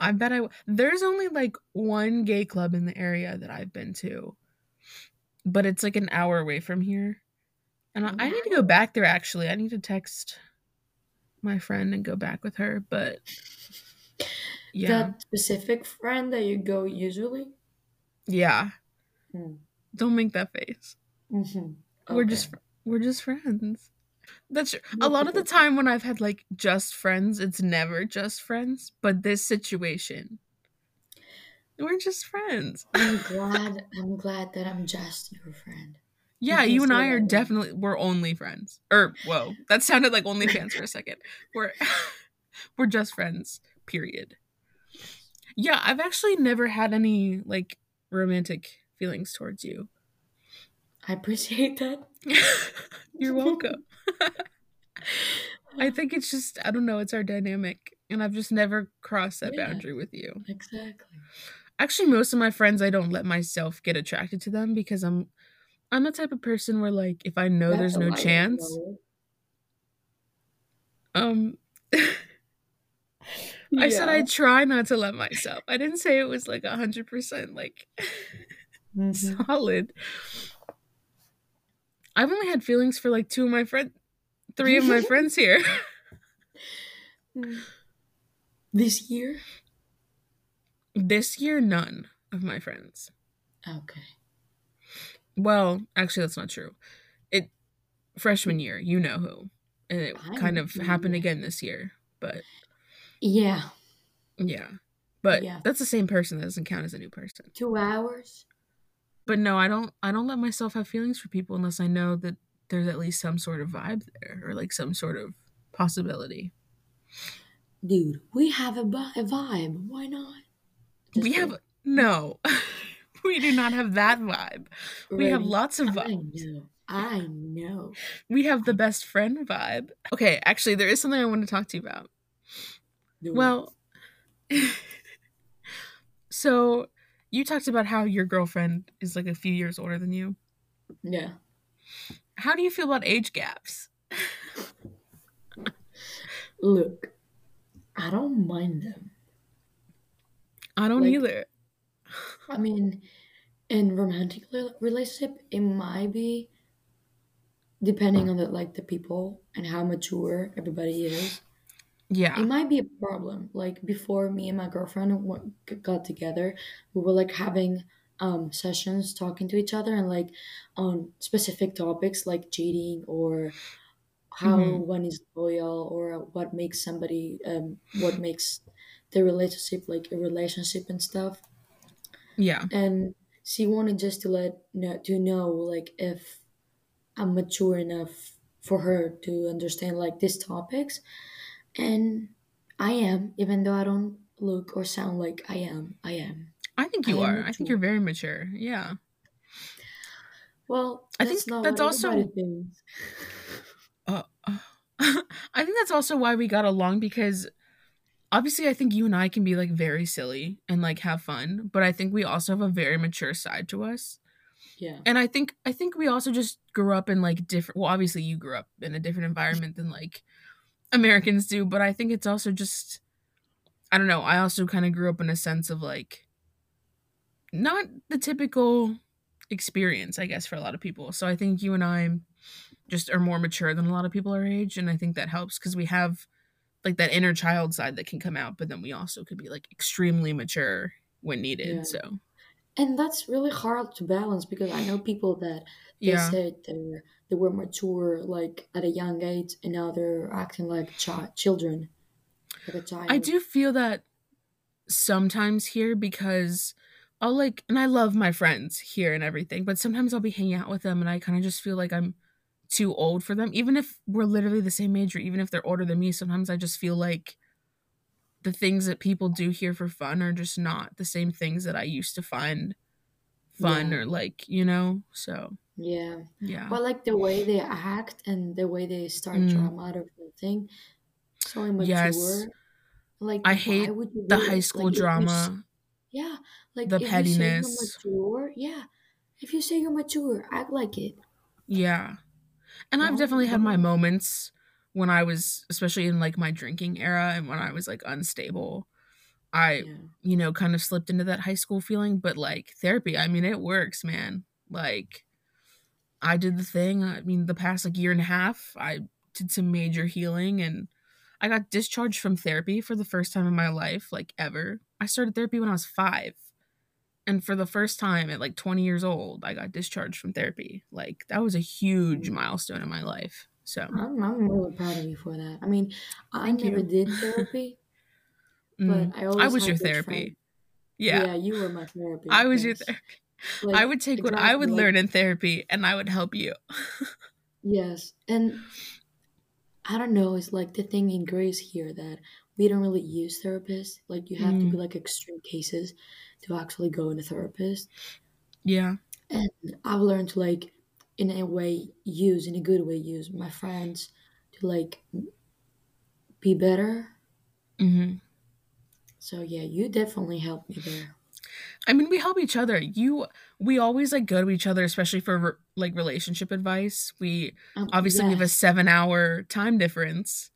I bet I. W- There's only like one gay club in the area that I've been to, but it's like an hour away from here, and I, I need to go back there. Actually, I need to text my friend and go back with her. But yeah, That specific friend that you go usually. yeah. Mm. Don't make that face. Mm-hmm. We're just we're just friends. That's true. a lot of the time when I've had like just friends, it's never just friends. But this situation, we're just friends. I'm glad. I'm glad that I'm just your friend. Yeah, you and I are definitely we're only friends. Or whoa, that sounded like only fans for a second. We're we're just friends. Period. Yeah, I've actually never had any like romantic feelings towards you. I appreciate that. You're welcome. I think it's just I don't know, it's our dynamic and I've just never crossed that Yeah. boundary with you. Exactly. Actually, most of my friends I don't let myself get attracted to them because I'm I'm the type of person where like if I know That's there's no chance, um I said I try not to let myself. I didn't say it was like a hundred percent like Mhm. solid. I've only had feelings for like two of my friends, three of my friends here. This year? this year, none of my friends. Okay. Well, actually, that's not true. It freshman year, you know who, and it I kind of happened again this year. But Yeah. yeah, but Yeah. that's the same person. That doesn't count as a new person. Two hours? But no, I don't. I don't let myself have feelings for people unless I know that there's at least some sort of vibe there, or like some sort of possibility. Dude, we have a, a vibe. Why not? we Just have no. we do not have that vibe. We have lots of I vibes. know. I know. We have the best friend vibe. Okay, actually, there is something I want to talk to you about. It. Well, so you talked about how your girlfriend is like a few years older than you. yeah. How do you feel about age gaps? Look, I don't mind them. I don't Like, either. I mean, in romantic rela- relationship, it might be depending on the like the people and how mature everybody is. Yeah. It might be a problem. Like before me and my girlfriend g- got together, we were like having um sessions talking to each other and like on specific topics like cheating or how hmm one is loyal or what makes somebody um what makes the relationship like a relationship and stuff. Yeah. And she wanted just to let know to know like if I'm mature enough for her to understand like these topics And I am, even though I don't look or sound like I am. I am. I think you am are. I think you're very mature. Yeah. Well, I think that's also thinks. uh, I think that's also why we got along because obviously I think you and I can be like very silly and like have fun, but I think we also have a very mature side to us. Yeah. And I think I think we also just grew up in like different well obviously you grew up in a different environment than like Americans do, but I think it's also just I don't know, I also kind of grew up in a sense of like not the typical experience, I guess, for a lot of people. So I think you and I just are more mature than a lot of people our age, and I think that helps because we have like that inner child side that can come out, but then we also could be like extremely mature when needed. Yeah. So And that's really hard to balance because I know people that they yeah, said they were they were mature like at a young age and now they're acting like chi- children, like a child. I do feel that sometimes here because I'll like, and I love my friends here and everything, but sometimes I'll be hanging out with them and I kind of just feel like I'm too old for them, even if we're literally the same age or even if they're older than me. Sometimes I just feel like the things that people do here for fun are just not the same things that I used to find fun Yeah. or like, you know? So, Yeah. yeah. But like the way they act and the way they start Mm, drama out of the thing, so yes. immature. Like, I hate the high it? school Like, if you, drama, yeah, like the if you say you're pettiness. mature, yeah, if you say you're mature, act like it. Yeah. And I've definitely had my moments when I was, especially in like my drinking era and when I was like unstable. I, yeah, you know, kind of slipped into that high school feeling, but like therapy, I mean, it works, man. Like, I did the thing. I mean, the past like year and a half, I did some major healing and I got discharged from therapy for the first time in my life, like ever. I started therapy when I was five. And for the first time at like 20 years old, I got discharged from therapy. Like, that was a huge mm. milestone in my life. So, I'm, I'm really proud of you for that. I mean, I thank never you. did therapy, but Mm. I I was your therapy. Yeah, Yeah, you were my therapy, I was your therapy. I would take what I would learn in therapy and I would help you. yes. And I don't know, it's like the thing in Greece here that we don't really use therapists. Like you have to be Mm, like extreme cases to actually go in a therapist. yeah. And I've learned to like in a way use in a good way use my friends to like be better. Mm-hmm. So yeah, you definitely helped me there. I mean, we help each other. You, we always like go to each other, especially for re- like relationship advice. We Um obviously we have a seven hour time difference,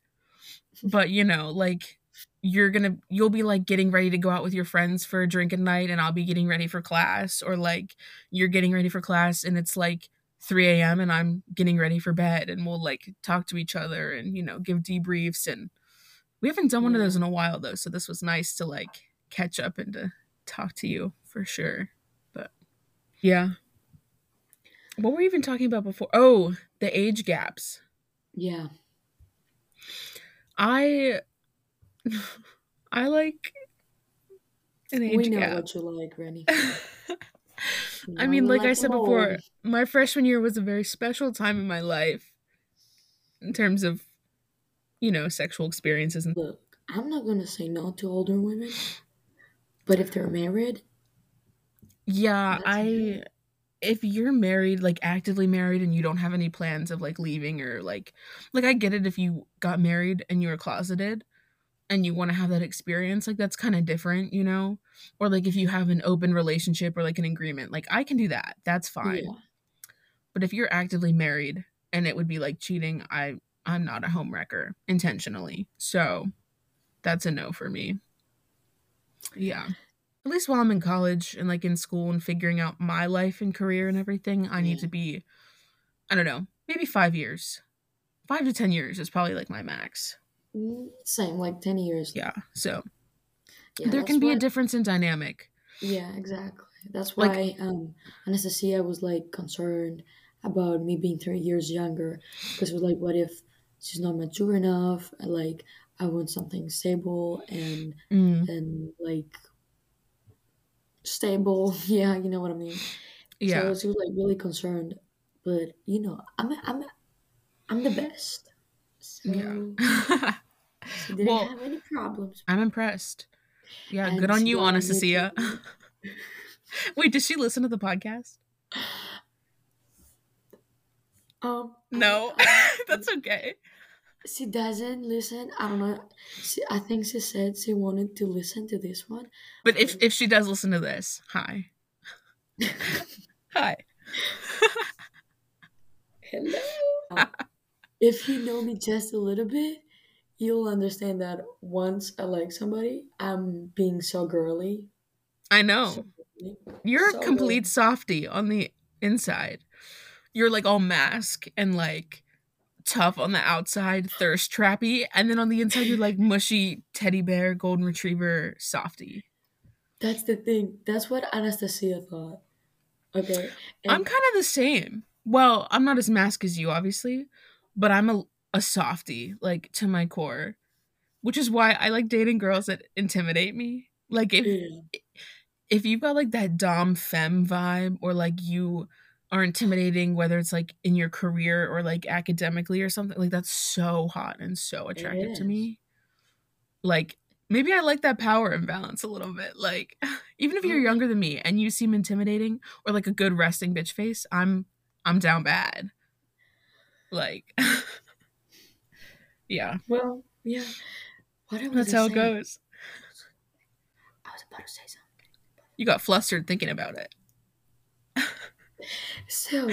but you know, like you're gonna, you'll be like getting ready to go out with your friends for a drink at night, and I'll be getting ready for class, or like you're getting ready for class and it's like 3 a.m. and I'm getting ready for bed, and we'll like talk to each other and you know give debriefs and we haven't done one of those in a while though, so this was nice to like catch up and to talk to you for sure. But yeah. What were we even talking about before? Oh, the age gaps. Yeah. I I like an We know gap. what you like, Rennie. I mean, you like I said before, old. my freshman year was a very special time in my life in terms of, you know, sexual experiences and Look, I'm not gonna say no to older women, but if they're married, yeah, I if you're married, like actively married and you don't have any plans of like leaving or like like I get it if you got married and you were closeted and you want to have that experience, like that's kind of different, you know? Or like if you have an open relationship or like an agreement, like I can do that. That's fine. Yeah. But if you're actively married and it would be like cheating, I I'm not a home wrecker intentionally. So that's a no for me. Yeah. At least while I'm in college and like in school and figuring out my life and career and everything, I need to be, I don't know, maybe five years. Five to 10 years is probably like my max. Same, like 10 years. Yeah. So Yeah, there can be a difference in dynamic. Yeah, exactly. That's Like- why um Anastasia was like concerned about me being three years younger because it was like, what if she's not mature enough? And, Like, I want something stable and Mm, and like stable. Yeah, you know what I mean. yeah. So she was like really concerned, but you know, I'm I'm I'm the best. So yeah. she didn't Well, have any problems. I'm impressed. Yeah, And good on you, got Cecilia. Wait, does she listen to the podcast? Um, No, that's okay. She doesn't listen. I don't know. She, I think she said she wanted to listen to this one. But if if she does listen to this, hi, hi. Hello. Um, if you know me just a little bit, you'll understand that once I like somebody, I'm being so girly. I know So girly. you're so a complete good. softie on the inside. You're like all mask and like tough on the outside, thirst trappy, and then on the inside you're like mushy teddy bear, golden retriever softie. That's the thing. That's what Anastasia thought. Okay. I'm kind of the same. Well, I'm not as mask as you, obviously, but I'm a a softie, like to my core, which is why I like dating girls that intimidate me. Like if yeah. if you've got like that dom femme vibe, or like you are intimidating, whether it's like in your career or like academically or something, like that's so hot and so attractive to me. Like maybe I like that power imbalance a little bit. Like even if you're Mhm. younger than me and you seem intimidating or like a good resting bitch face, I'm I'm down bad. Like yeah, Well, yeah. What I that's how it saying- goes. I was about to say something. You got flustered thinking about it. So,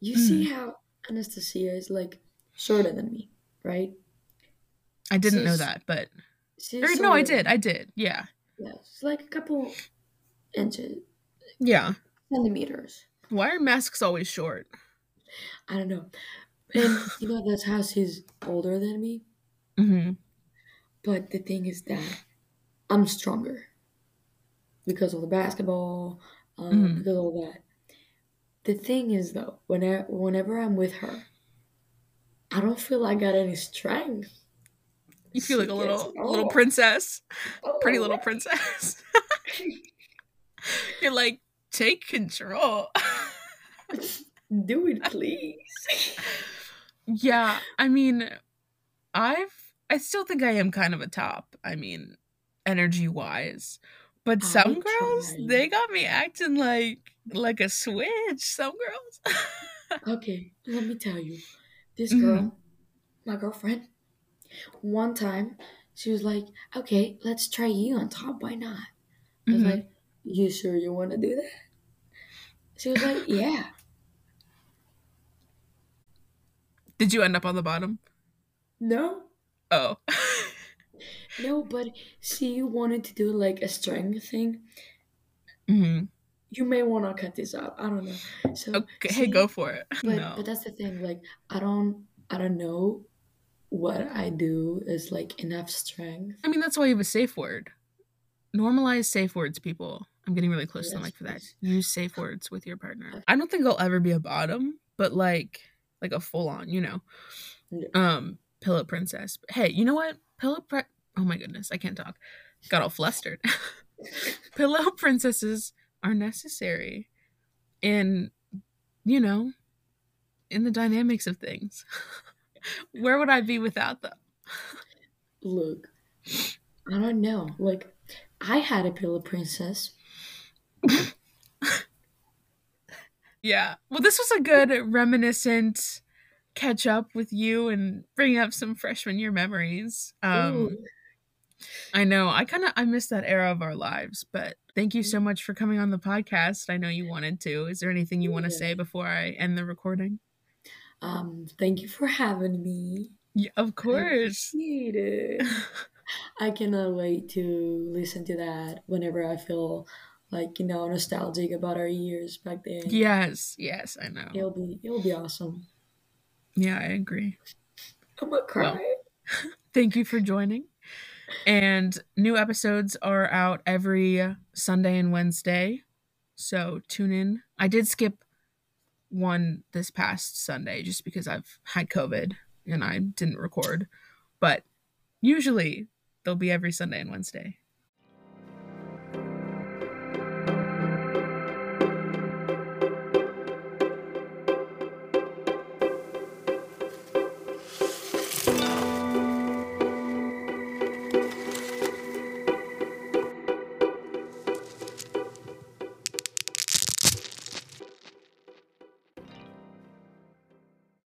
you see Mm. how Anastasia is like shorter than me, right? I didn't know that, but or, no, I did. I did. Yeah. Yeah, it's like a couple inches, Yeah. centimeters. Why are masks always short? I don't know. And you know that's how she's older than me. hmm But the thing is that I'm stronger because of the basketball, um, Mhm. because of all that. The thing is though, whenever whenever I'm with her, I don't feel I got any strength. You feel like She a little it little princess, pretty Oh, little princess. You're like, take control. Do it, please. yeah, I mean, I've I still think I am kind of a top. I mean, energy wise. But I some girls, they got me acting like like a switch. Some girls. Okay, let me tell you. This Mhm. girl, my girlfriend, one time she was like, "Okay, let's try you on top. Why not?" I was Mhm. like, "You sure you want to do that?" She was like, "Yeah." Did you end up on the bottom? No, Oh. no, but she wanted to do like a strength thing. hmm You may want to cut this out. I don't know. So Okay, hey, go for it. But no. but that's the thing. Like I don't I don't know what I do is like enough strength. I mean, that's why you have a safe word. Normalize safe words, people. I'm getting really close to the Yes, mic for that. Use safe words with your partner. I don't think I'll ever be a bottom, but like like a full on, you know, Yeah. um, pillow princess. Hey, you know what? Pillow pre. Oh my goodness, I can't talk. Got all flustered. pillow princesses are necessary, in you know, in the dynamics of things. Where would I be without them? Look, I don't know. Like, I had a pillow princess. Yeah. Well, this was a good reminiscent catch up with you and bring up some freshman year memories. Um Ooh, I know I kind of I miss that era of our lives, but thank you so much for coming on the podcast. I know you wanted to. Is there anything you want to say before I end the recording? um, thank you for having me. Yeah, of course. it. I cannot wait to listen to that whenever I feel like you know nostalgic about our years back then. Yes, yes, I know. It'll be it'll be awesome. Yeah, I agree. I'm gonna cry. Well, thank you for joining. And new episodes are out every Sunday and Wednesday. So tune in. I did skip one this past Sunday just because I've had COVID and I didn't record. But usually they'll be every Sunday and Wednesday.